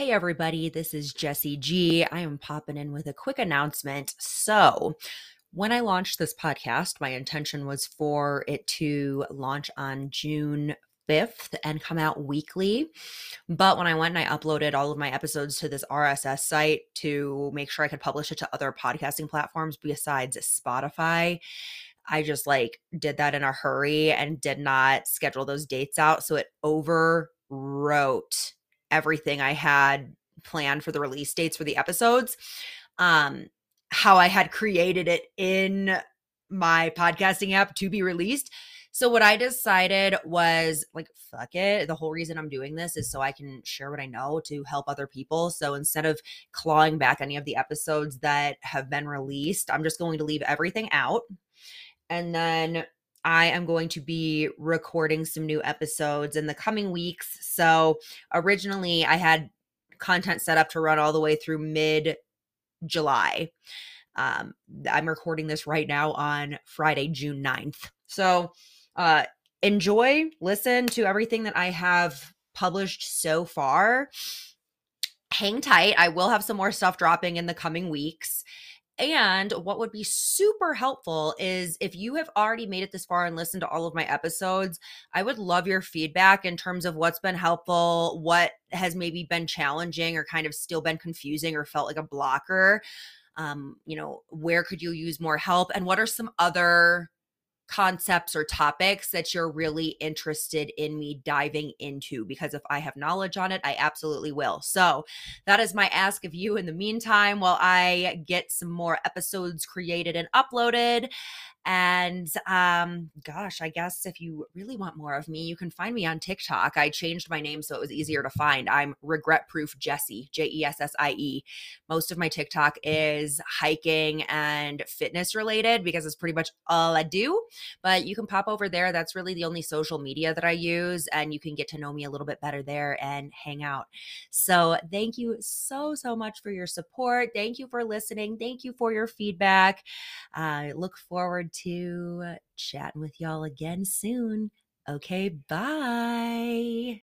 Hey, everybody, this is Jessie G. I am popping in with a quick announcement. So, when I launched this podcast, my intention was for it to launch on June 5th and come out weekly. But when I went and I uploaded all of my episodes to this RSS site to make sure I could publish it to other podcasting platforms besides Spotify, I just like did that in a hurry and did not schedule those dates out. So it overwrote everything I had planned for the release dates for the episodes. Um, how I had created it in my podcasting app to be released. So what I decided was like fuck it. The whole reason I'm doing this is so I can share what I know to help other people. So instead of clawing back any of the episodes that have been released, I'm just going to leave everything out. And then I am going to be recording some new episodes in the coming weeks. So originally I had content set up to run all the way through mid July. Um, I'm recording this right now on Friday, June 9th. So uh, enjoy, listen to everything that I have published so far. Hang tight. I will have some more stuff dropping in the coming weeks. And what would be super helpful is if you have already made it this far and listened to all of my episodes, I would love your feedback in terms of what's been helpful, what has maybe been challenging or kind of still been confusing or felt like a blocker. Um, you know, where could you use more help? And what are some other concepts or topics that you're really interested in me diving into because if I have knowledge on it, I absolutely will. So that is my ask of you in the meantime while I get some more episodes created and uploaded. And um, gosh, I guess if you really want more of me, you can find me on TikTok. I changed my name so it was easier to find. I'm Regret Proof Jessie, J E S S I E. Most of my TikTok is hiking and fitness related because it's pretty much all I do. But you can pop over there. That's really the only social media that I use, and you can get to know me a little bit better there and hang out. So thank you so, so much for your support. Thank you for listening. Thank you for your feedback. I uh, look forward to chatting with y'all again soon. Okay, bye.